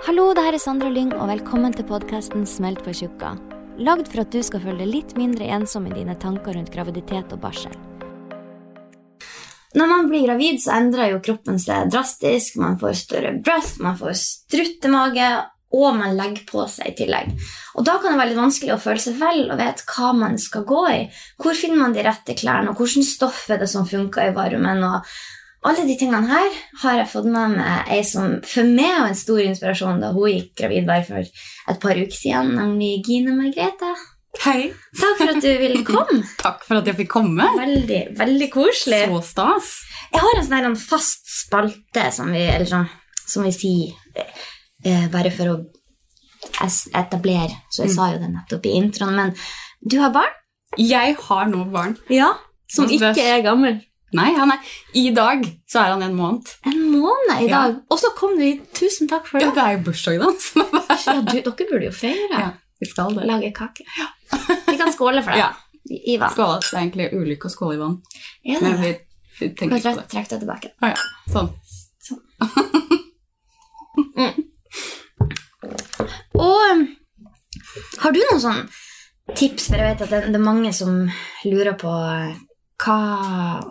Hallo, det her er Sandra Lyng, og velkommen til podkasten Smelt på tjukka. Lagd for at du skal føle deg litt mindre ensom i dine tanker rundt graviditet og barsel. Når man blir gravid, så endrer jo kroppen seg drastisk. Man får større bryst, man får struttemage, og man legger på seg i tillegg. Og Da kan det være litt vanskelig å føle seg vel og vite hva man skal gå i. Hvor finner man de rette klærne, og hvilket stoff er det som funker i varmen? og alle de tingene her har jeg fått med meg ei som for meg var en stor inspirasjon da hun gikk gravid bare for et par uker siden, nemlig Gine Margrethe. Hei. Takk for at du ville komme. Takk for at jeg fikk komme. Veldig, veldig koselig. Så stas. Jeg har en sånn fast spalte som vi, eller sånn, som vi sier eh, bare for å etablere. Så jeg sa jo det nettopp i introen. Men du har barn? Jeg har nå barn. Ja. Som ikke er gammel. Nei, han er, i dag så er han en måned. En måned i Ja. dag. Og så kom du hit. Tusen takk for Ja, det. det er jo bursdagen hans. Ja, du, dere burde jo feire. Ja, vi skal det. Lage kake. Vi kan skåle for det. Ja. I vann. Skåle. Det er egentlig ulykke å skåle i vann. Ja, det Men det? vi, vi tenker ikke på det. Trekk det tilbake? Å ja, sånn. Sånn. Og um, har du noen sånn tips, for jeg vet at det, det er mange som lurer på hva,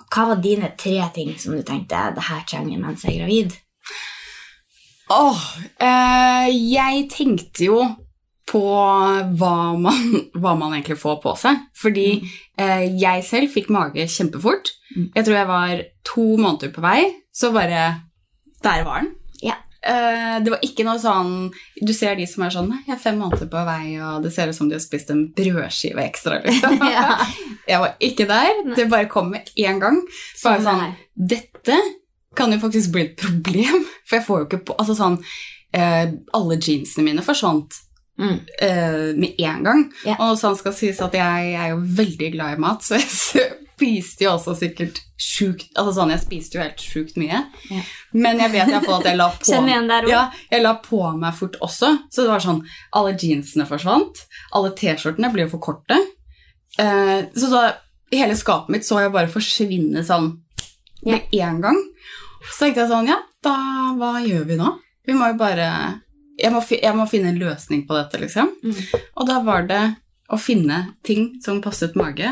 hva var dine tre ting som du tenkte det her trenger jeg mens jeg er gravid? Åh, eh, jeg tenkte jo på hva man, hva man egentlig får på seg. Fordi eh, jeg selv fikk mage kjempefort. Mm. Jeg tror jeg var to måneder på vei, så bare Der var den. Ja. Eh, det var ikke noe sånn Du ser de som er sånn Nei, jeg er fem måneder på vei, og det ser ut som de har spist en brødskive ekstra. Liksom. Ja. Jeg var ikke der. Det bare kom med én gang. Bare Sånn sånn. Dette kan jo faktisk bli et problem, for jeg får jo ikke på Altså sånn eh, Alle jeansene mine forsvant Mm. Uh, med en gang. Yeah. Og sånn skal sies at jeg er jo veldig glad i mat, så jeg spiste jo også sikkert sjukt Altså sånn, jeg spiste jo helt sjukt mye. Ja. Men jeg vet iallfall at jeg la på der. Ja, jeg la på meg fort også. Så det var sånn Alle jeansene forsvant. Alle T-skjortene ble jo for korte. Eh, så da hele skapet mitt så jeg bare forsvinne sånn med en gang. Så tenkte jeg sånn Ja, da hva gjør vi nå? Vi må jo bare jeg må, jeg må finne en løsning på dette, liksom. Mm. Og da var det å finne ting som passet mage.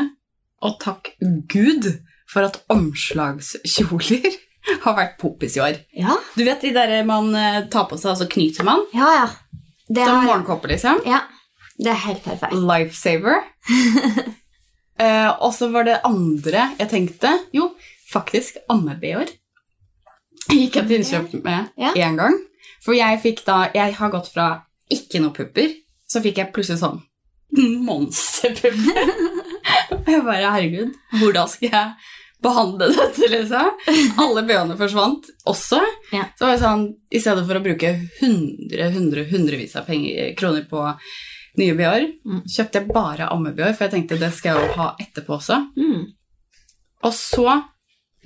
Og takk Gud for at omslagskjoler har vært poppis i år. Ja, Du vet de der man eh, tar på seg, og så knyter man? ja. ja. Det Som morgenkåpe, liksom. ja. Det er helt perfekt. Lifesaver. eh, og så var det andre jeg tenkte Jo, faktisk amme-BH-er. Gikk jeg til innkjøp med Ja. gang. For jeg fikk da Jeg har gått fra ikke noe pupper, så fikk jeg plutselig sånn monsterpupper. Og jeg bare Herregud, hvordan skal jeg behandle dette, liksom? Alle BH-ene forsvant også. Ja. Så var det sånn, I stedet for å bruke hundre, hundre, hundrevis av penger, kroner på nye BH-er, Mm. kjøpte jeg bare amme-BH, for jeg tenkte det skal jeg jo ha etterpå også. Mm. Og så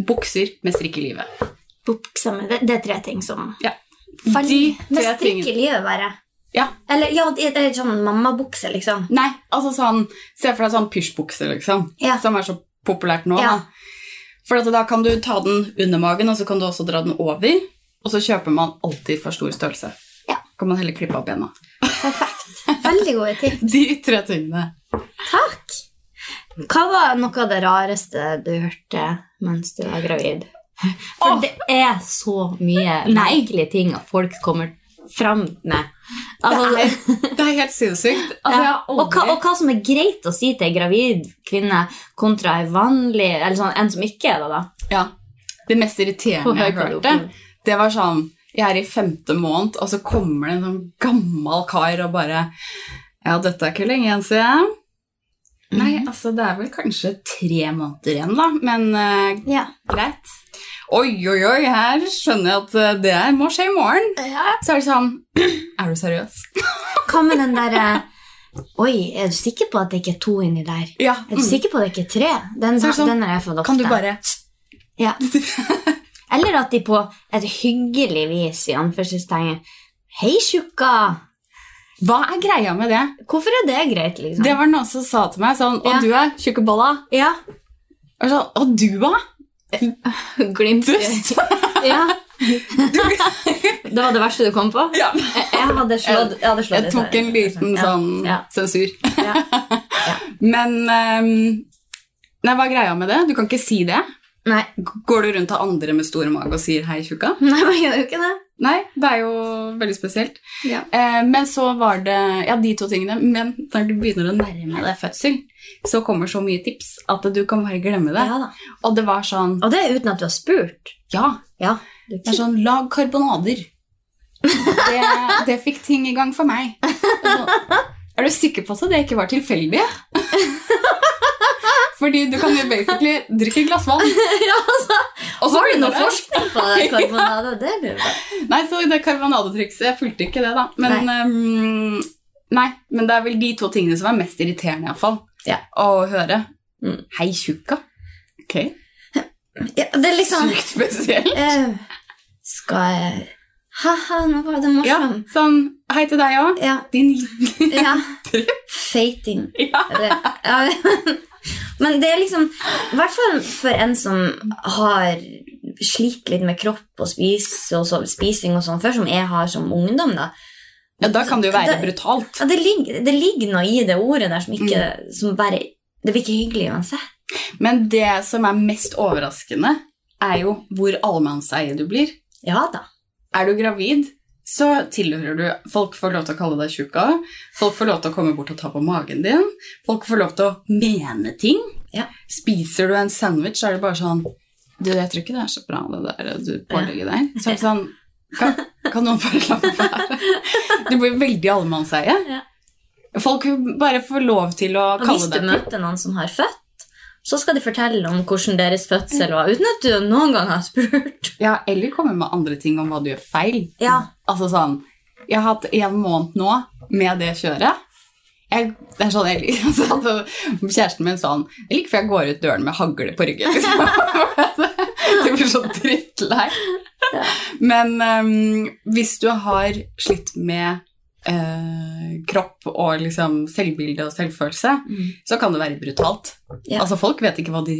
bukser med strikk i livet. Buksa med det, det er tre ting som Ja. De Med tre strikk i tingene. livet, bare. Ja. Eller ja, det er sånn mammabukse, liksom. Nei, altså sånn Se for deg sånn pysjbukse, liksom. Ja. Som er så populært nå. Ja. Da. For da kan du ta den under magen, og så kan du også dra den over. Og så kjøper man alltid for stor størrelse. Ja. Kan man heller klippe av bena. Perfekt. Veldig gode tips. De tre tingene. Takk. Hva var noe av det rareste du hørte mens du var gravid? For det er så mye merkelige ting at folk kommer fram med. Altså, det, er, det er helt sinnssykt. Altså, ja. og, hva, og hva som er greit å si til en gravid kvinne kontra en vanlig Eller sånn, en som ikke er det, da. Ja. Det mest irriterende jeg hørte, det var sånn Jeg er i femte måned, og så kommer det en sånn gammel kar og bare Ja, dette er ikke lenge igjen, sier jeg. Nei, altså, det er vel kanskje tre måneder igjen, da, men uh, Ja. greit. Oi, oi, oi, her skjønner jeg at eh, det må skje i morgen. Så er det sånn Er du seriøs? Hva med den derre Oi, er du sikker på at det ikke er to inni der? Ja. Er du sikker på at det ikke er tre? Den, er sånn, den har jeg fått ofte. Kan du bare Ja. Eller at de på et hyggelig vis i anførselstegn Hei, tjukka! Hva er greia med det? Hvorfor er det greit, liksom? Det var noen som sa til meg sånn Å, Ja. du er tjukkebolla. Ja. Og sånn, du òg? Glimt Dust. Ja. det var det verste du kom på? Ja. Jeg, jeg hadde slått, jeg hadde slått Jeg det tok en liten Ja. sånn Ja. sensur. Ja. Men um, Nei, hva er greia med det? Du kan ikke si det. Nei. Går du rundt til andre med stor mage og sier 'hei, tjukka'? Nei, man gjør jo ikke det. Nei, det er jo veldig spesielt. Ja. Eh, men så var det Ja, de to tingene. Men når du begynner å nærme deg fødsel, så kommer så mye tips at du kan bare glemme det. Ja da. Og det var sånn Og det er uten at du har spurt. Ja, Ja. det er sånn Lag karbonader. Det, det fikk ting i gang for meg. Så, er du sikker på at det ikke var tilfeldig? Fordi du kan jo basically drikke et glass vann. ja, altså. Og så Har du noe forskning på det? Karbonade? Det lurer jeg. Nei, så det karbonadetrikset Jeg fulgte ikke det, da. Men ehm, nei, men det er vel de to tingene som er mest irriterende, iallfall. Ja. Å høre. Mm. Hei, tjukka. Ok. Ja, det er liksom Sykt spesielt. Uh, Skal jeg Ha-ha, nå var det Ja, sånn Hei til deg òg. Ja. Din ja. Feiting. Ja. Ja. Men det er liksom I hvert fall for en som har slitt litt med kropp og spis, og så, spising og sånn før, som jeg har som ungdom, da. Ja, da kan det jo være Det- brutalt. Ja, det, ligger, det ligger noe i det ordet der som ikke som bare Det blir ikke hyggelig uansett. Men det som er mest overraskende, er jo hvor allmannseie du blir. Ja da. Er du gravid, så tilhører du Folk får lov til å kalle deg tjukka. Folk får lov til å komme bort og ta på magen din. Folk får lov til å mene ting. Ja. Spiser du en sandwich, så er det bare sånn Du, jeg tror ikke det er så bra, det der du pålegger deg. Så er det sånn Kan, kan noen bare la meg være? Du blir veldig allemannseie. Ja. Folk bare får lov til å Og kalle hvis du det. møter noen som har født, så skal de fortelle om hvordan deres fødsel var, uten at du noen gang har spurt. Ja, eller komme med andre ting om hva du gjør feil. Ja. Altså sånn Jeg har hatt en måned nå med det kjøret. Jeg, det er sånn, jeg, liker- så hadde Kjæresten min sånn Jeg liker før jeg går ut døren med hagle på ryggen. Liksom. Det blir så drittlei. Men um, hvis du har slitt med uh, kropp og liksom selvbilde og selvfølelse, så kan det være brutalt. Ja. Altså Folk vet ikke hva de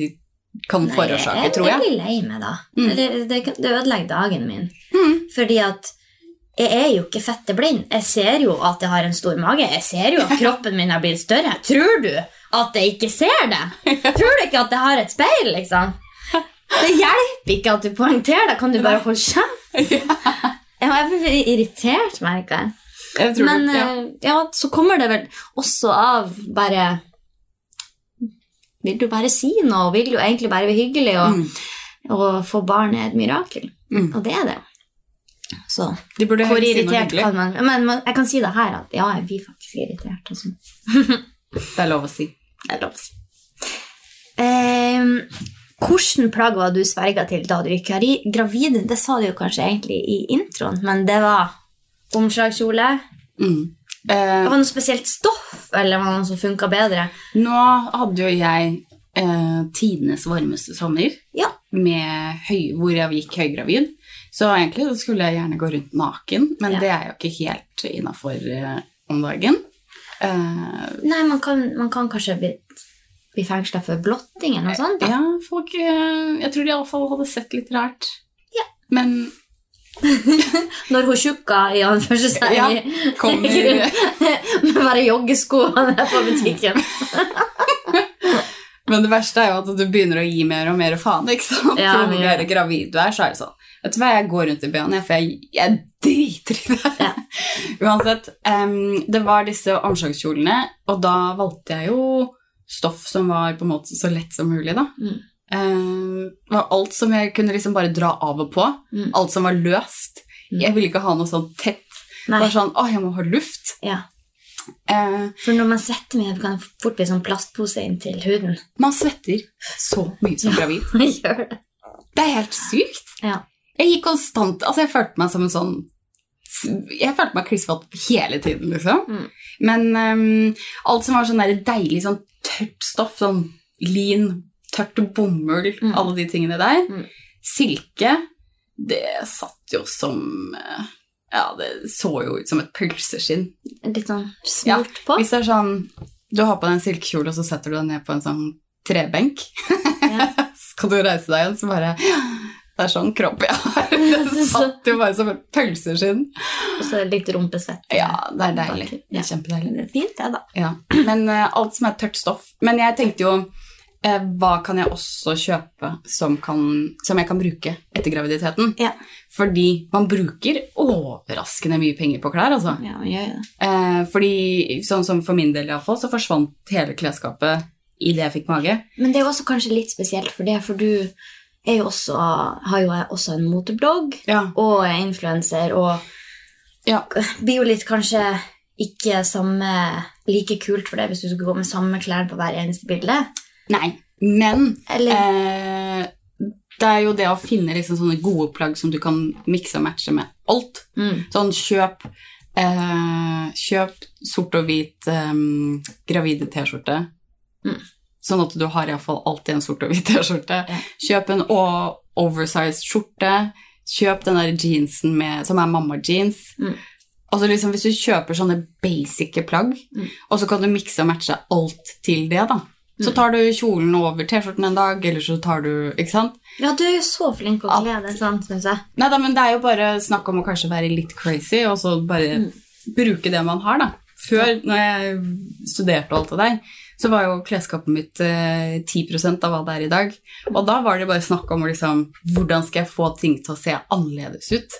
kan Nei, forårsake, tror Jeg jeg. blir lei meg, da. Mm. Det, det, det ødelegger dagen min. Mm. Fordi at jeg er jo ikke fetteblind. Jeg ser jo at jeg har en stor mage. Jeg ser jo at kroppen min har blitt større. Tror du at jeg ikke ser det? Tror du ikke at jeg har et speil, liksom? Det hjelper ikke at du poengterer det. Kan du bare holde kjeft? Jeg er veldig irritert, merker jeg. Jeg tror Men det, ja. eh, ja, så kommer det vel også av bare Vil du bare si noe? Vil du egentlig bare være hyggelig? Og, Mm. og få barn er et mirakel. Mm. Og det er det. Så hvor irritert si kan man Men jeg kan si det her at ja, jeg blir faktisk irritert. Altså. Det er lov å si. Det er lov å si. Um, Hvilket plagg var du sverga til da du gikk gravid? Det sa du jo kanskje egentlig i introen, men det var omslagskjole. Mm. Eh, Det var noe spesielt stoff, eller var det noe som funka bedre? nå hadde jo jeg eh, tidenes varmeste sommer, Ja. med høy, hvor jeg gikk høygravid. Så egentlig så skulle jeg gjerne gå rundt naken, men Ja. det er jo ikke helt innafor eh, om dagen. Uh, Nei, man kan, man kan kanskje bli, bli fengsla for blotting eller noe sånt. Ja, folk eh, Jeg tror de iallfall hadde sett litt rart. Ja. Men Når hun tjukka i anførselstegn Ja, kommer- med bare joggeskoene på butikken. Men det verste er jo at du begynner å gi mer og mer faen. ikke sant? Ja, er gjør mer gravid du er, så er det sånn. Vet du hva, jeg går rundt i BH-en, for jeg, jeg driter i det. Ja. Uansett, Um, det var disse omslagskjolene, og da valgte jeg jo stoff som var på en måte så lett som mulig, da. Mm. Um, alt som jeg kunne liksom bare dra av og på. Mm. Alt som var løst. Mm. Jeg ville ikke ha noe sånn tett. Nei. Bare sånn, å, jeg må ha luft. Ja. Uh, For når man svetter mye, kan det fort bli sånn plastpose inntil huden. man svetter så mye som gravid. Ja, det. Det er helt sykt. Ja. Jeg gikk konstant Altså, jeg følte meg som en sånn Jeg følte meg klissvåt hele tiden, liksom. Mm. Men um, alt som var sånn der deilig sånn tørt stoff, sånn lin, tørt bomull, Mm. alle de tingene der Mm. Silke, det satt jo som eh, Ja, det så jo ut som et pølseskinn. Litt sånn smurt på. Hvis det er sånn Du har på deg en silkekjole, og så setter du deg ned på en sånn trebenk Ja. skal du reise deg igjen, så bare Det er sånn kropp jeg har. Det satt jo bare som et pølseskinn. Og så litt rumpesvett. Ja, det er deilig. Det Ja. er kjempedeilig. Det er fint, det, da. Ja. Men uh, alt som er tørt stoff. Men jeg tenkte jo uh, hva kan jeg også kjøpe som, kan, som jeg kan bruke etter graviditeten? Ja. Fordi man bruker overraskende mye penger på klær, altså. Ja, jo det. Eh, fordi sånn som for min del iallfall, så forsvant hele klesskapet idet jeg fikk mage. Men det er også kanskje litt spesielt for det, for du jo også, har jo også en moteblogg Ja. og er influenser, og Ja. blir jo litt kanskje ikke samme, like kult for deg hvis du skulle gå med samme klær på hver eneste bilde. Nei, men eh, det er jo det å finne liksom sånne gode plagg som du kan mikse og matche med alt. mm, Sånn kjøp eh, Kjøp sort og hvit eh, gravide T-skjorte. Mm. Sånn at du har iallfall alltid en sort og hvit T-skjorte. Kjøp en oversized skjorte. Kjøp den der jeansen med, som er mamma-jeans. Mm. Altså liksom Hvis du kjøper sånne basice plagg, Mm. og så kan du mikse og matche alt til det, da. Så Mm. tar du kjolen over T-skjorten en dag, eller så tar du Ikke sant? Ja, du er jo så flink å kle deg sånn, syns jeg. Nei da, men det er jo bare snakk om å kanskje være litt crazy, og så bare Mm. bruke det man har, da. Før, når jeg studerte og alt det der, så var jo klesskapet mitt eh, 10% av hva det er i dag. Og da var det bare snakk om liksom Hvordan skal jeg få ting til å se annerledes ut?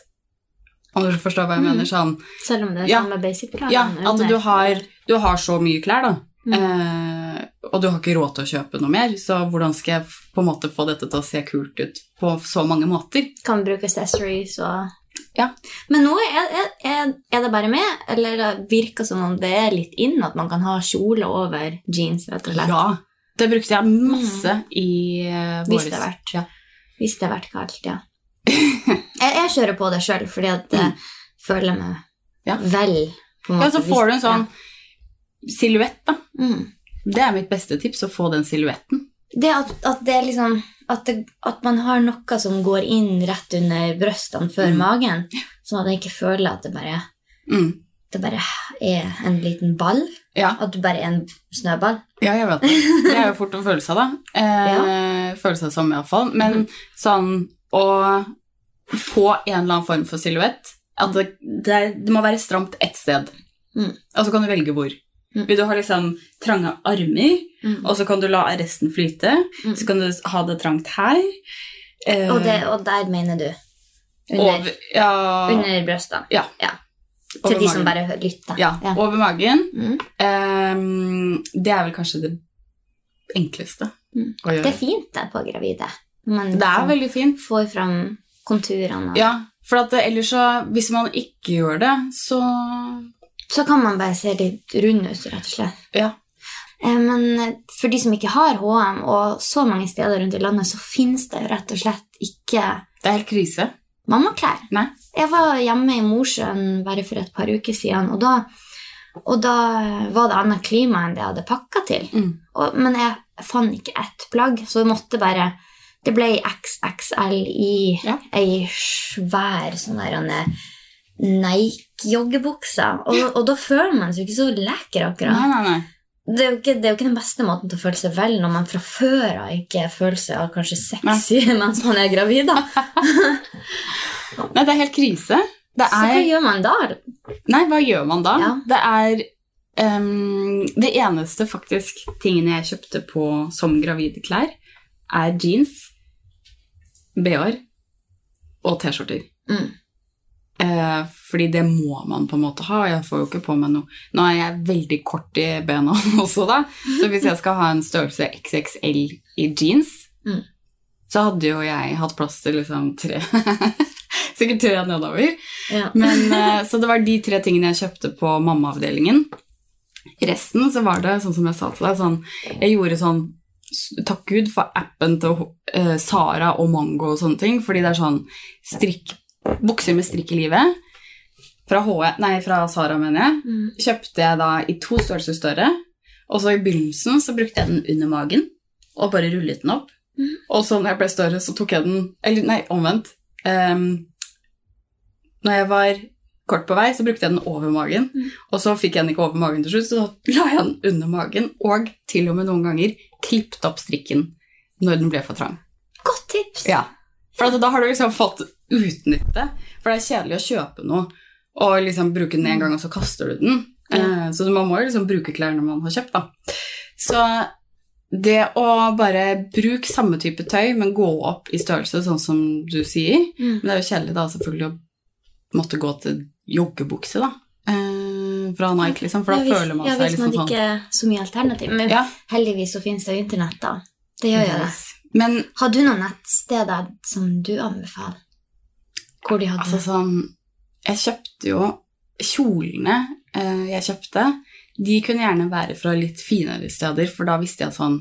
Om du forstår hva jeg Mm. mener? Sånn Selv om det er Ja. samme basic-klær. Ja, at du har, du har så mye klær, da. Mm. Eh, og du har ikke råd til å kjøpe noe mer, så hvordan skal jeg på en måte få dette til å se kult ut på så mange måter? Kan bruke accessories og Ja. Men nå er, er, er det bare meg, eller det virker som om det er litt inn at man kan ha kjole over jeans, rett og slett? Ja, det brukte jeg masse i uh, Hvis det har vært. Ja. Hvis det har vært kaldt, ja. jeg, jeg kjører på det sjøl, fordi at jeg føler meg Ja. vel. På en ja, så får du en sånn silhuett, da. mm. Det er mitt beste tips, å få den silhuetten. Det at, at det liksom at, det, at man har noe som går inn rett under brystene før Mm. magen, sånn at man ikke føler at det bare, Mm. det bare er en liten ball. Ja. At du bare er en snøball. ja, jeg vet det. Det er jo fort en følelse av det. Eh, Føle seg som, iallfall. Men mm. sånn å få en eller annen form for silhuett At det, det, det må være stramt ett sted. Mm. Og så kan du velge hvor. Mm. Vil du ha liksom trange armer, Mm. og så kan du la resten flyte. Mm. Så kan du ha det trangt her. Uh, Og, det, og der mener du under, over, ja, under brystene. Ja. Til Over de som bare lytter. Ja, Ja. over magen. Ehm, det er vel kanskje det enkleste Mm. å gjøre. Det er fint det på gravide. Man Det er liksom veldig fint. får fram konturene. Ja, for at ellers så Hvis man ikke gjør det, så Så kan man bare se litt rund ut, rett og slett. Ja. Eh, Men eh, for de som ikke har HM, og så mange steder rundt i landet, så finnes det rett og slett ikke Det er helt krise. mammaklær. Nei. Jeg var hjemme i Mosjøen bare for et par uker siden, og da, og da var det annet klima enn det jeg hadde pakka til. Mm. Og, men jeg jeg fant ikke ett plagg, så det måtte bare Det ble XXL i Ja. ei svær sånn der en, Nike-joggebukse. Og, og da føler man seg ikke så lekker, akkurat. Nei, nei, nei. Det er, ikke, det er jo ikke den beste måten til å føle seg vel når man fra før av ikke føler seg kanskje sexy mens man er gravid. da. Nei, det er helt krise. Det Så hva er gjør man da? Nei, hva gjør man da? Ja. Det er um, Det eneste faktisk tingene jeg kjøpte på som gravide klær, er jeans, bh-er og T-skjorter. Mm. Eh, fordi det må man på en måte ha. Jeg får jo ikke på meg noe Nå er jeg veldig kort i bena også, da. Så hvis jeg skal ha en størrelse XXL i jeans, Mm. så hadde jo jeg hatt plass til liksom tre Sikkert tre nedover. Ja. Men, eh, så det var de tre tingene jeg kjøpte på mammaavdelingen. Resten så var det sånn som jeg sa til deg, sånn Jeg gjorde sånn Takk Gud for appen til uh, Sara og Mango og sånne ting, fordi det er sånn strikk Bukser med strikk i livet. Fra, H, nei, fra Sara, mener jeg. Mm. Kjøpte jeg da i to størrelser større. Og så i begynnelsen så brukte jeg den under magen og bare rullet den opp. Mm. Og så når jeg ble større, så tok jeg den Eller nei, omvendt. Um, når jeg var kort på vei, så brukte jeg den over magen. Mm. Og så fikk jeg den ikke over magen til slutt, så da la jeg den under magen. Og til og med noen ganger klippet opp strikken når den ble for trang. Godt tips! Ja. For da har du liksom fått utnytte. For det er kjedelig å kjøpe noe og liksom bruke den en gang, og så kaster du den. Ja. så man må jo liksom bruke når man har kjøpt, da. Så det å bare bruke samme type tøy, men gå opp i størrelse, sånn som du sier Mm. Men det er jo kjedelig da selvfølgelig å måtte gå til joggebukse, da. Eh, fra Nike, liksom. For da Ja, hvis, føler man seg ja, seg hvis liksom man sånn ikke er så mye alternativ. Men Ja. heldigvis så finnes det jo internett, da. Det gjør jo det. Men Har du noen nettsteder som du anbefaler? Hvor de hadde Altså sånn Jeg kjøpte jo Kjolene eh, jeg kjøpte, de kunne gjerne være fra litt finere steder, for da visste jeg sånn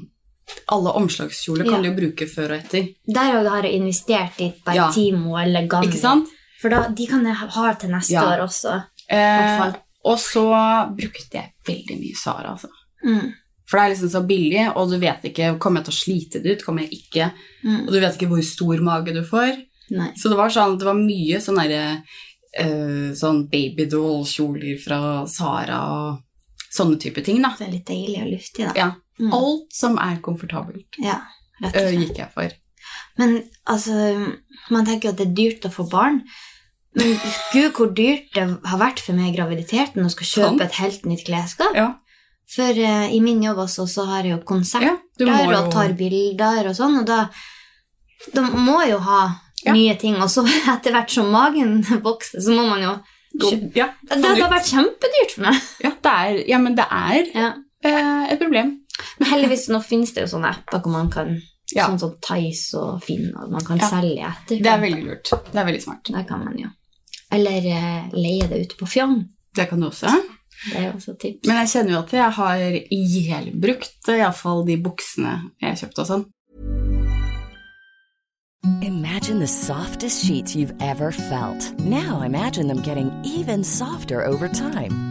Alle omslagskjoler kan Ja. du jo bruke før og etter. Der har jeg investert i Ja. Eller Ganni. Ikke sant? For da, de kan jeg ha- ha til neste Ja. år også. Eh, og så brukte jeg veldig mye Sara, altså. Mm. For det er liksom så billig, og du vet ikke Kommer jeg til å slite det ut? Kommer jeg ikke? Mm. Og du vet ikke hvor stor mage du får. Nei. Så det var sånn, det var mye sånn derre uh, Sånn babydoll-kjoler fra Sara og sånne type ting, da. Det er litt deilig og luftig, da. Ja. Mm. Alt som er komfortabelt, Ja, rett og slett. gikk jeg for. Men altså, man tenker jo at det er dyrt å få barn. Men gud, hvor dyrt det har vært for meg i graviditeten å skal kjøpe sånn. et helt nytt klesskap. Ja. For eh, i min jobb også, så har jeg jo konserter Ja, jo og tar bilder og sånn, og da, de må jo ha Ja. nye ting. Og så etter hvert som magen vokser, så må man jo Ja, det, det har vært kjempedyrt for meg. ja, det er, ja, men det er Ja. eh, et problem. Men heldigvis nå finnes det jo sånne apper hvor man kan. Sånn som Tice og Finn, og man kan selge etter. Det er veldig lurt. Det er veldig smart. Det kan man jo. Eller eh, leie det ute på Fjong. Det kan du også. Det er jo også et tips. Men jeg kjenner jo at jeg har ihjelbrukt iallfall de buksene jeg kjøpte og sånn. Imagine the softest sheets you've ever felt. Now imagine them getting even softer over time.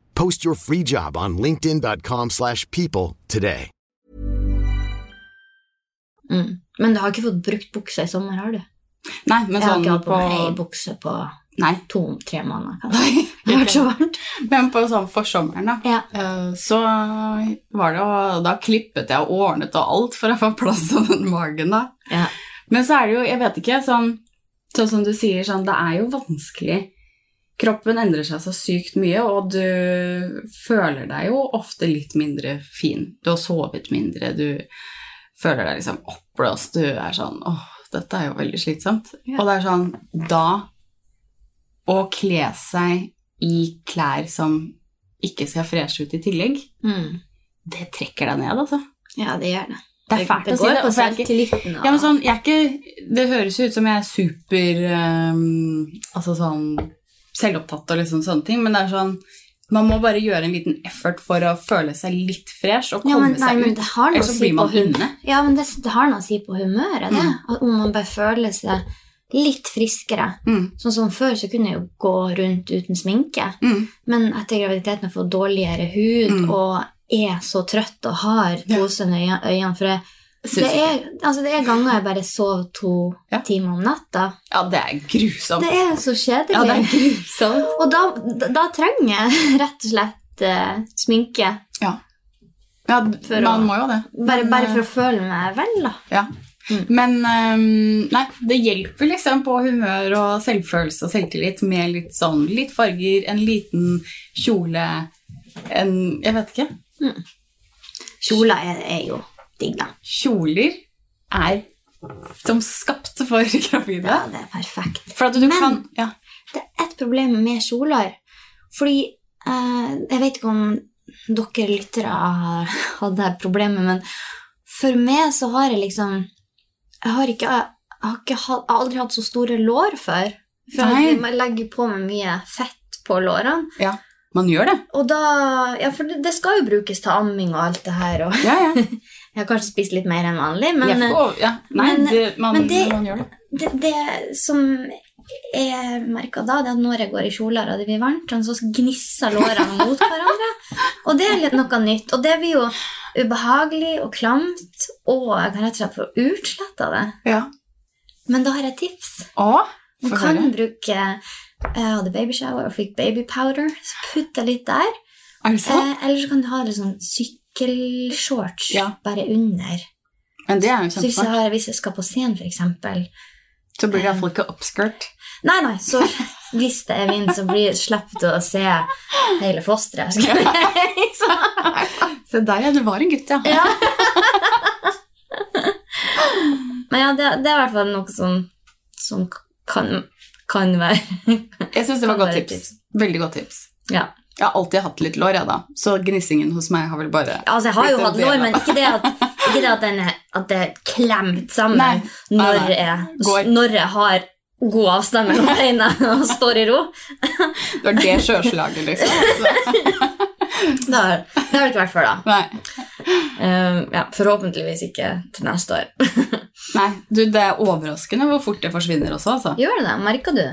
Post your free job on linkedin.com/people slash people today. Mm. Men du har ikke fått brukt bukse i sommer, har du? Nei, men sånn på jeg har sånn ikke hatt på meg ei bukse på to-tre måneder, kanskje. Det har vært så varmt. Men på sånn forsommeren, da, Ja. eh, så var det jo Da klippet jeg og ordnet og alt for å få plass til den magen, da. Ja. Men så er det jo, jeg vet ikke, sånn, sånn som du sier, sånn, det er jo vanskelig. Kroppen endrer seg så sykt mye, og du føler deg jo ofte litt mindre fin. Du har sovet mindre, du føler deg liksom oppblåst, du er sånn åh, dette er jo veldig slitsomt. Og det er sånn, da å kle seg i klær som ikke ser freshe ut i tillegg, Mm. det trekker deg ned, altså. ja, det gjør det. Det er fælt det å si det. på selvtilliten. og- Ja, men sånn, jeg er ikke, det høres jo ut som jeg er super um, altså sånn selvopptatt og liksom sånne ting, men det er sånn Man må bare gjøre en liten effort for å føle seg litt fresh og komme Ja, men, nei, seg ut. det har noe å si på inne. Ja, men det, det har noe å si på humøret, det. Mm. Om man bare føler seg litt friskere. Mm. Sånn som før så kunne jeg jo gå rundt uten sminke. Mm. Men etter graviditeten har jeg fått dårligere hud Mm. og er så trøtt og har posende øyne, øyne. For jeg, Syns det, er, altså det er ganger jeg bare sover to Ja. timer om natta. Ja, det er grusomt. Det er så kjedelig. Ja, det er grusomt. Og da, da, da trenger jeg rett og slett uh, sminke. Ja, ja man å- må jo det. Bare, bare eh, for å føle meg vel, da. Ja. Mm. Men um, nei, det hjelper liksom på humør og selvfølelse og selvtillit med litt sånn litt farger, en liten kjole, en Jeg vet ikke. Kjoler er, er jo digg, da. Kjoler er som skapt for gravide. Ja, det er perfekt. Men- kan ja. Det er et problem med kjoler. Fordi eh, Jeg vet ikke om dere lyttere har hatt det problemet, men for meg så har jeg liksom Jeg har ikke jeg har, ikke jeg har aldri hatt så store lår før. For jeg jeg legger på meg mye fett på lårene. ja. Man gjør det. Og da Ja, for det, det skal jo brukes til amming og alt det her. Og Ja, ja. jeg har kanskje spist litt mer enn vanlig, men Jeg får, ja. Nei, men- det, man, men det- man gjør det. det, det som jeg merka da, det er at når jeg går i kjoler og det blir varmt, så gnisser lårene mot hverandre. Og det er litt noe nytt. Og det blir jo ubehagelig og klamt, og jeg kan rett og slett få utslett av det. Ja. Men da har jeg tips. Å, Man kan det. bruke Jeg hadde babyshower og fikk babypowder, så putt jeg litt der. Er det sant? Eh, eller så kan du ha litt sånn sykkelshorts Ja. bare under. Men det er jo Så hvis jeg, har, hvis jeg skal på scenen, eksempel, Så blir det iallfall ikke upskirt. Nei, nei, så hvis det er vind, så blir, slipper du å se hele fosteret. Se der, ja. Du var en gutt, ja. Ja. Men ja, det, det er i hvert fall noe som, som kan, kan være Jeg syns det var godt tips. tips. Veldig godt tips. Ja. Jeg har alltid hatt litt lår, jeg, da. Så gnissingen hos meg har vel bare Altså, jeg har jo hatt lår, men ikke det at, ikke det at, den er, at det er klemt sammen Nei. Når, nei. Jeg, når jeg har god avstand mellom beina og står i ro. Du har det sjøslaget, liksom. Så, Det har, det har det ikke vært før, da. Eh, ja, forhåpentligvis ikke til neste år. nei. Du, det er overraskende hvor fort det forsvinner også, altså. Gjør det det? Merka du?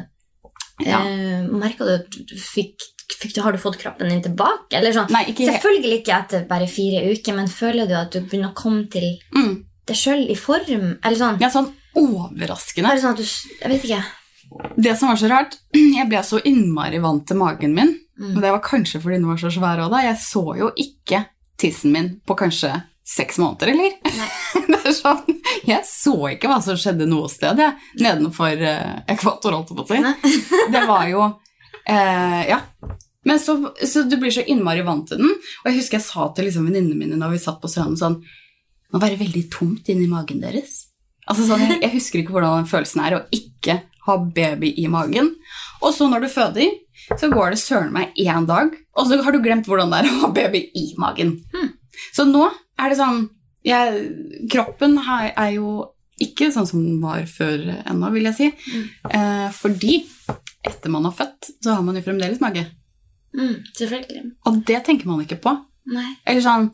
Ja. Uh, merka du at du fikk, Har du fått kroppen din tilbake? Eller sånn, Nei, ikke. Selvfølgelig ikke etter bare fire uker, men føler du at du begynner å komme til Mm. deg sjøl i form? Eller sånn, Ja, sånn overraskende. bare sånn at du Jeg vet ikke. Det som var så rart, jeg ble så innmari vant til magen min. Mm. Og det var kanskje fordi den var så svær òg, da. Jeg så jo ikke tissen min på kanskje seks måneder, eller? Det er sånn, Jeg så ikke hva som skjedde noe sted, jeg. Nedenfor eh, ekvator, holdt jeg på å si. Det var jo eh, Ja. Men så, så du blir så innmari vant til den. Og jeg husker jeg sa til liksom venninnene mine når vi satt på stranden sånn Det må være veldig tomt inni magen deres. Altså sånn, jeg, jeg husker ikke hvordan den følelsen er å ikke ha baby i magen. Og så når du føder, så går det søren meg én dag, og så har du glemt hvordan det er å ha baby i magen. Så nå er det sånn jeg, Kroppen er jo ikke sånn som den var før ennå, vil jeg si. Eh, fordi etter man har født, så har man jo fremdeles mage. Mm, selvfølgelig. Og det tenker man ikke på. Nei. Eller sånn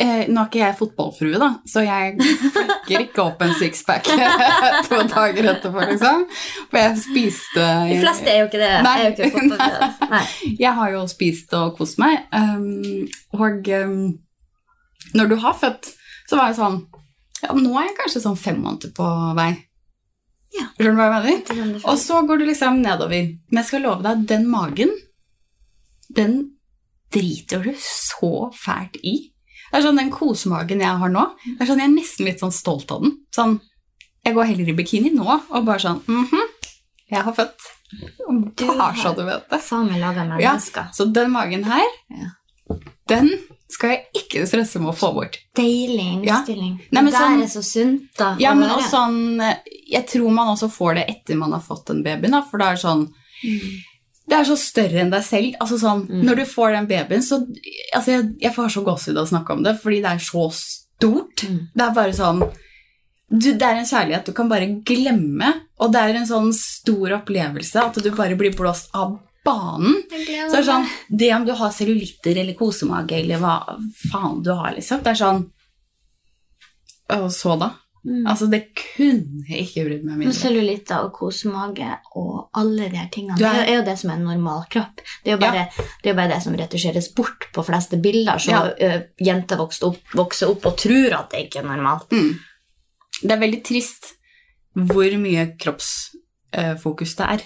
eh, nå er ikke jeg fotballfrue, da, så jeg flekker ikke opp en sixpack to dager etterpå, liksom. For jeg spiste De fleste er jo ikke det. Nei. Er jo ikke. Nei. Jeg har jo spist og kost meg. Um, og um, når du har født, så var jeg sånn Ja, nå er jeg kanskje sånn fem måneder på vei. Ja. Skjønner du hva jeg mener? Og så går du liksom nedover. Men jeg skal love deg, den magen, den driter du så fælt i. Det er sånn Den kosemagen jeg har nå, det er sånn, jeg er nesten litt sånn stolt av den. Sånn, Jeg går heller i bikini nå og bare sånn mhm, jeg har født. Du Bare har- så du vet det. Meg laga Ja, så den magen her, Ja. den skal jeg ikke stresse med å få bort. Deilig Ja. innstilling. Nei, det sånn- er så sunt, da. Ja, men også sånn Jeg tror man også får det etter man har fått en baby, da, for det er sånn Det er så større enn deg selv. Altså sånn, Når du får den babyen, så altså jeg, jeg får så gåsehud av å snakke om det, fordi det er så stort. Det er bare sånn du, Det er en kjærlighet du kan bare glemme, og det er en sånn stor opplevelse at du bare blir blåst av banen. Så det er sånn, det om du har cellulitter eller kosemage eller hva faen du har, liksom, det er sånn Og så da? Mm. Altså, det kunne jeg ikke brydd meg mindre. cellulitter og kosemage og alle de her tingene, Du det er- er jo det som er en normal kropp. Det er jo bare, det, er bare det som retusjeres bort på fleste bilder, så Ja. jenter vokser opp, vokser opp og tror at det ikke er normalt. Mm. Det er veldig trist hvor mye kroppsfokus det er,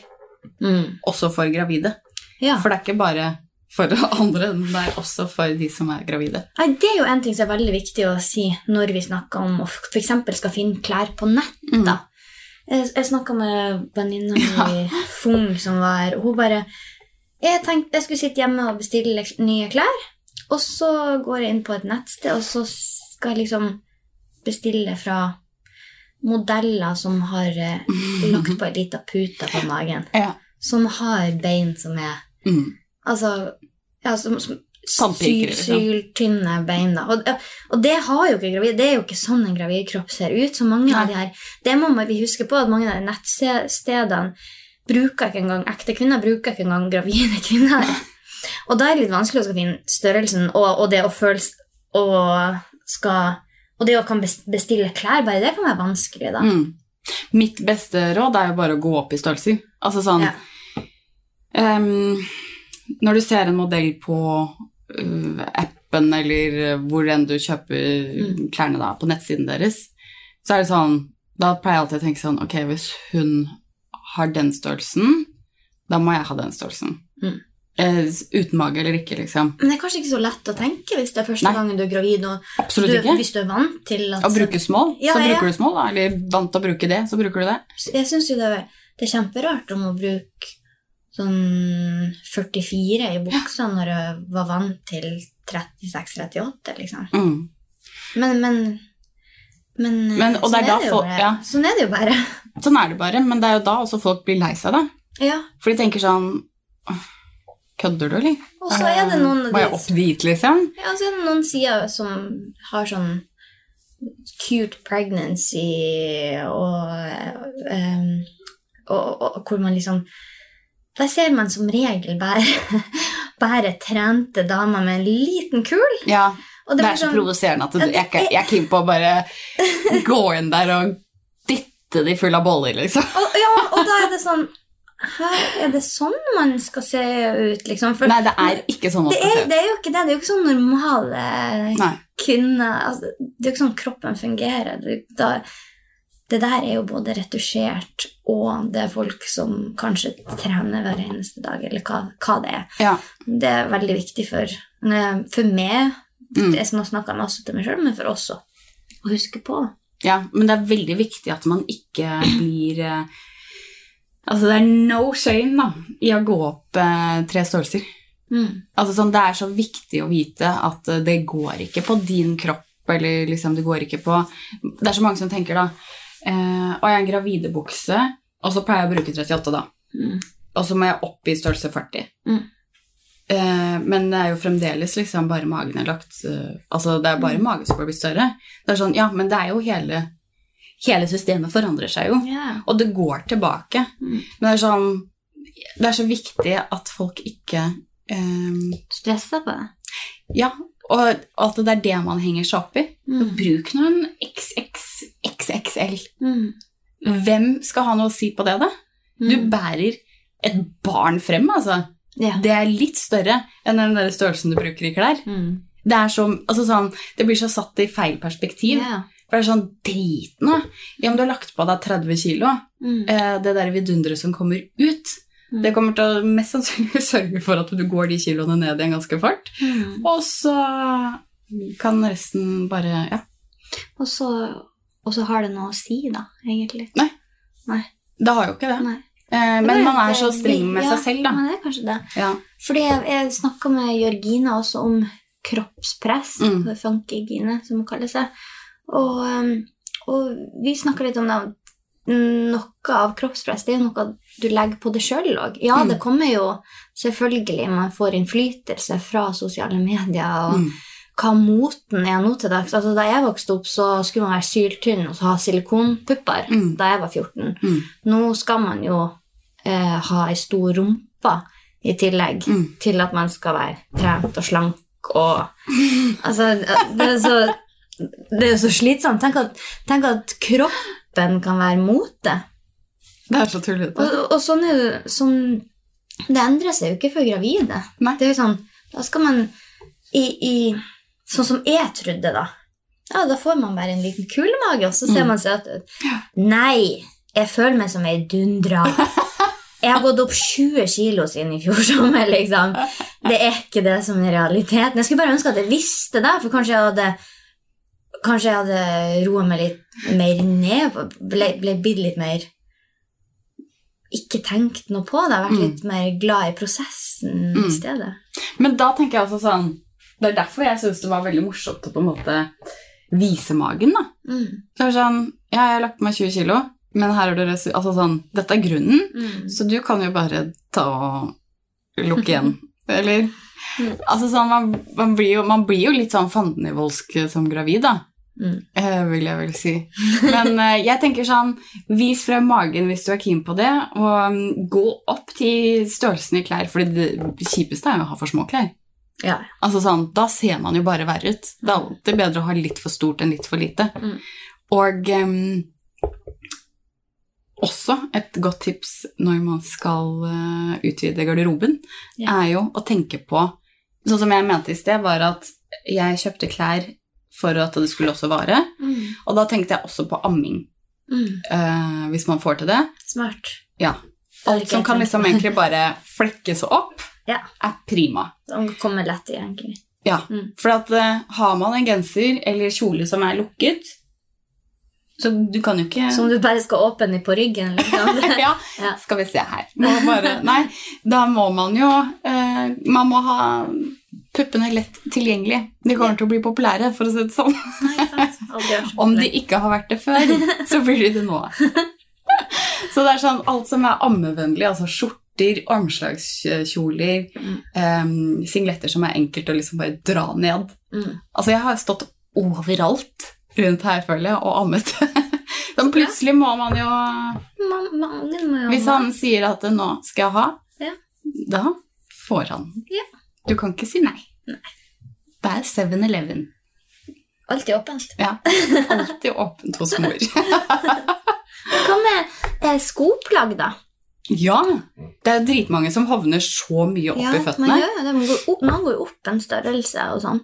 Mm. også for gravide. Ja. For det er ikke bare for andre, det er også for de som er gravide. Nei, Det er jo en ting som er veldig viktig å si når vi snakker om å f.eks. skal finne klær på nett. Mm. Jeg, jeg snakka med venninna mi Fung, som var her, og hun bare Jeg tenkte jeg skulle sitte hjemme og bestille nye klær, og så går jeg inn på et nettsted, og så skal jeg liksom bestille fra modeller som har eh, lagt på ei lita pute på magen, Ja. som har bein som er Mm. Altså, ja, som, som Tannpirkere, syl, tynne bein. Da. Og, og det har jo ikke gravid. Det er jo ikke sånn en gravidkropp ser ut. Så mange Nei. av de her, Det må vi huske på, at mange av de nettstedene bruker ikke engang ekte kvinner, bruker ikke engang gravide kvinner. Og da er det litt vanskelig å finne størrelsen, og, og det å føle og, skal, og det å kan bestille klær, bare det kan være vanskelig, da. Mm. Mitt beste råd er jo bare å gå opp i størrelser. Altså sånn Ja. um, Når du ser en modell på uh, appen eller hvor enn du kjøper Mm. klærne da, på nettsiden deres, så er det sånn Da pleier jeg alltid å tenke sånn Ok, hvis hun har den størrelsen, da må jeg ha den størrelsen. Mm. Eh, uten mage eller ikke, liksom. Men det er kanskje ikke så lett å tenke hvis det er første Nei. gangen du er gravid, og du, hvis du er vant til at Å bruke small, Ja, så ja. bruker du small, da. Eller vant til å bruke det, så bruker du det. Jeg syns jo det er, det er kjemperart om å bruke sånn 44 i buksa når jeg var vant til 36-38, liksom. Mm. Men, men, men, Men- det er da folk- ja. Sånn er det jo bare. Sånn er det bare, men det er jo da også folk blir lei seg, da. Ja. For de tenker sånn «Åh, Kødder du, eller? Og så er det noen av Må jeg opp dit, liksom? Ja, så er det noen sider som har sånn cute pregnancy og, um, og, og, og hvor man liksom Der ser man som regel bare, bare trente damer med en liten kul. Ja, det, blir er så sånn- provoserende at du, jeg, jeg er keen på å bare gå inn der og dytte de full av boller, liksom. Og, ja, og da er det sånn Hæ, er det sånn man skal se ut, liksom? For Nei, det er ikke sånn man skal er, se ut. det er jo ikke det. Det er jo ikke sånn normale Nei. kvinner altså, Det er jo ikke sånn kroppen fungerer. Det, da, det der er jo både retusjert, og det er folk som kanskje trener hver eneste dag, eller hva, hva det er. Ja. Det er veldig viktig for, for meg. Mm. Jeg masse til meg sjøl, men for oss også. Å huske på. ja, men det er veldig viktig at man ikke blir eh, Altså, det er no shame, da, i å gå opp eh, tre størrelser. Mm. Altså sånn, Det er så viktig å vite at eh, det går ikke på din kropp, eller liksom det går ikke på Det er så mange som tenker da eh, Og jeg har en gravidebukse, og så pleier jeg å bruke 38, da. Mm. Og så må jeg opp i størrelse 40. Mm. Eh, men det er jo fremdeles liksom bare magen er lagt eh, Altså det er Mm. bare magen som blir større. Det er sånn, ja, men det er jo hele Hele systemet forandrer seg jo. Yeah. Og det går tilbake. Mm. Men det er sånn Det er så viktig at folk ikke um, Stresser på det. ja, Og at det er det man henger seg opp i. Mm. Bruk noen XXXXL. Mm. Hvem skal ha noe å si på det, da? Du Mm. bærer et barn frem, altså. Yeah. Det er litt større enn den der størrelsen du bruker i klær. Mm. Det er så, altså sånn, det blir så satt i feil perspektiv. Ja. For det er sånn, drit nå. Ja, men du har lagt på deg 30 kilo. Mm. Eh, det der vidunderet som kommer ut, Mm. det kommer til å mest sannsynlig sørge for at du går de kiloene ned i en ganske fart. Mm. Og så kan resten bare, ja. Og, så, og så har det noe å si, da, egentlig. Nei. Nei. Det har jo ikke det. Nei. Eh, men man er så streng med seg selv, da. Men det er kanskje det. Ja. Fordi jeg, jeg snakka med Jørgine også om kroppspress, Mm. funky-gine, som hun kaller seg. Og, um, og vi snakka litt om det. Noe av kroppspress det er jo noe du legger på deg sjøl òg. Ja, Mm. det kommer jo selvfølgelig Man får innflytelse fra sosiale medier og Mm. hva moten er nå til dags. Altså, da jeg vokste opp, så skulle man være syltynn og så ha silikonpupper Mm. da jeg var 14. Mm. Nå skal man jo eh, ha ei stor rumpe i tillegg Mm. til at man skal være trent og slank og Altså, det er så, det er jo så slitsomt. Tenk at, tenk at kroppen kan være mote. Det er så tullete. Og, og sånn er det sånn, Det endrer seg jo ikke for gravide. Nei. Det er jo sånn, Da skal man i, i Sånn som jeg trodde, da. Ja, Da får man bare en liten kulemage, og så ser Mm. man søt ut. Nei, jeg føler meg som ei dundra. Jeg har gått opp 20 kilo siden i fjor sommer, liksom. Det er ikke det som er realiteten. Jeg skulle bare ønske at jeg visste det, for kanskje jeg hadde Kanskje jeg hadde roa meg litt mer ned, ble, ble litt mer Ikke tenkt noe på det, vært Mm. litt mer glad i prosessen Mm. i stedet. Men da tenker jeg også sånn Det er derfor jeg syns det var veldig morsomt å på en måte vise magen, da. Mm. Er sånn Ja, jeg har lagt på meg 20 kilo, men her er det Altså sånn Dette er grunnen, Mm. så du kan jo bare ta og lukke igjen. Eller Mm. Altså sånn man, man, blir jo, man blir jo litt sånn fandenivoldsk som gravid, da. Mm. Eh, vil jeg vel si. Men eh, jeg tenker sånn Vis frem magen hvis du er keen på det, og mm, gå opp til størrelsen i klær, for det kjipeste er jo å ha for små klær. Ja. Altså sånn, Da ser man jo bare verre ut. Det er alltid bedre å ha litt for stort enn litt for lite. Mm. Og um, også et godt tips når man skal uh, utvide garderoben, Ja. er jo å tenke på Sånn som jeg mente i sted, var at jeg kjøpte klær for at det skulle også vare. Mm. Og da tenkte jeg også på amming, Mm. Uh, hvis man får til det. Smart. Ja. Alt som kan liksom egentlig bare flekkes opp, Ja. er prima. Som kommer lett i, egentlig. Ja, Mm. for at uh, har man en genser eller kjole som er lukket, så du kan jo ikke Som du bare skal åpne på ryggen, liksom. ja, Ja. skal vi se her. Må bare, nei, da må man jo eh, Man må ha puppene lett tilgjengelige. De kommer til å bli populære, for å si det sånn. Nei. Om de ikke har vært det før, så blir de det nå. Så det er sånn alt som er ammevennlig, altså skjorter, armslagskjoler, Mm. um, singletter som er enkelt å liksom bare dra ned. Mm. Altså, jeg har stått overalt rundt her, føler jeg, og ammet. Så plutselig må man jo Hvis han sier at 'nå skal jeg ha', Ja. da får han. Ja. Du kan ikke si nei. Det er 7-Eleven. Alltid åpent. Ja. Alltid åpent hos mor. Hva med eh, skoplagg, da? Ja, det er dritmange som havner så mye opp i man føttene. gjør det. Man går, opp, man går jo opp en størrelse og sånn.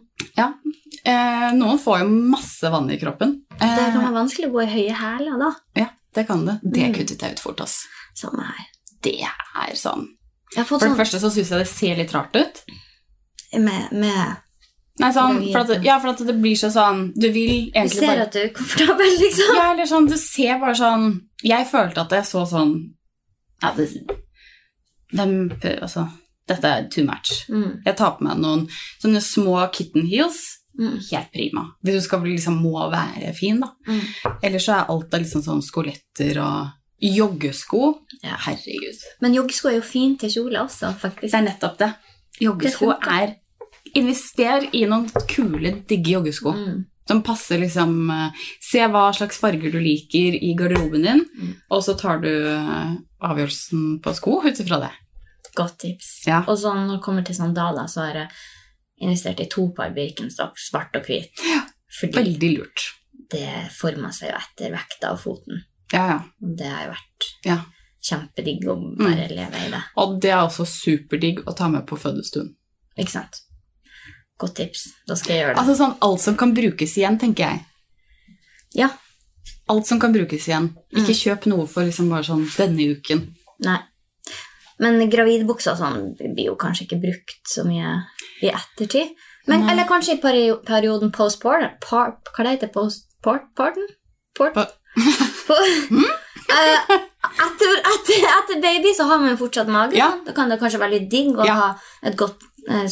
Eh, noen får jo masse vann i kroppen. Det kan Eh, være vanskelig å gå i høye hæler da. ja, det kan det. Det Mm. kuttet jeg ut fort, ass. Samme her. Det er sånn. For det sånn første så syns jeg det ser litt rart ut. Med, med Nei, sånn, for at, ja, for at det blir så sånn Du vil Du ser bare at du er komfortabel, liksom. Ja, eller sånn, du ser bare sånn Jeg følte at jeg så sånn Ja, det dem, Altså, dette er too much. Mm. Jeg tar på meg noen sånne små kitten heels. Mm. Helt prima. Hvis du skal liksom må være fin, da. Mm. Ellers så er alt av liksom sånn skoletter og joggesko. Ja. Herregud. Men joggesko er jo fint til kjole også, faktisk. Det er nettopp det. Joggesko Det er Invester i noen kule, digge joggesko. Mm. Som passer liksom eh, Se hva slags farger du liker i garderoben din, Mm. og så tar du eh, avgjørelsen på sko ut ifra det. Godt tips. Ja. Og så når det kommer til sandaler, så har jeg investert i to par Birkenstock, svart og hvit. Fordi Veldig lurt. det forma seg jo etter vekta og foten. Ja, ja. Det har jo vært ja. kjempedigg å bare leve i det. Og det er også superdigg å ta med på fødestuen. Ikke sant? Godt tips. Da skal jeg gjøre det. Altså sånn alt som kan brukes igjen, tenker jeg. ja. Alt som kan brukes igjen. Ikke kjøp noe for liksom bare sånn denne uken. Nei. Men gravidbuksa sånn blir jo kanskje ikke brukt så mye i ettertid. Men, eller kanskje i peri perioden postpartum par, Hva det heter det? Postpartum? Port? Pa- På, Eh, etter, etter, etter baby så har man jo fortsatt mage. Ja. Da kan det kanskje være litt digg å Ja. ha et godt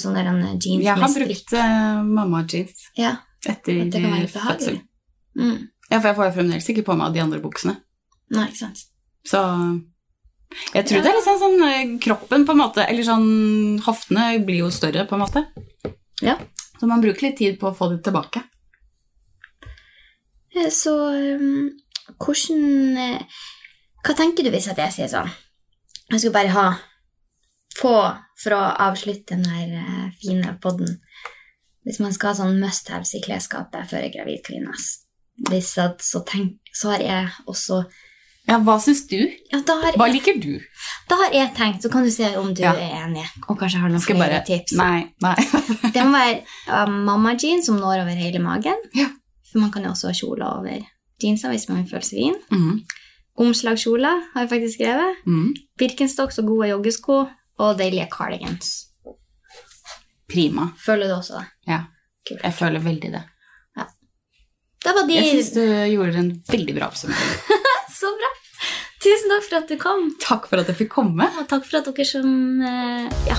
sånn der en jeans Jeg har brukt uh, mamma-jeans Ja, etter fødsel. Mm. Ja, for jeg får jo fremdeles ikke på meg de andre buksene. Nei, ikke sant. Så jeg tror det er liksom sånn eh, kroppen på en måte, eller sånn hoftene blir jo større på en måte. Ja. Så man bruker litt tid på å få det tilbake. Eh, Så um, hvordan eh, Hva tenker du hvis jeg sier sånn Jeg skulle bare ha få for å avslutte den her eh, fine podden Hvis man skal ha sånn must-haves i klesskapet før en gravid kvinne så, tenk, så har jeg også Ja, hva syns du? ja, da, har Hva jeg, liker du? da har jeg tenkt, så kan du se om du Ja. er enig, og kanskje har noen Skal flere bare tips. Nei, nei. Det må være uh, mamma-jeans som når over hele magen. Ja. For man kan jo også ha kjoler over jeansa hvis man føler seg fin. Mm. Omslagskjoler har jeg faktisk skrevet. Mm. Birkenstocks og gode joggesko og deilige cardigans. Prima. Føler du også det? Ja. Kult. Jeg føler veldig det. Det var de Jeg syns du gjorde en veldig bra oppsummering. Så bra! Tusen takk for at du kom, Takk for at jeg fikk komme. og takk for at dere som eh, Ja.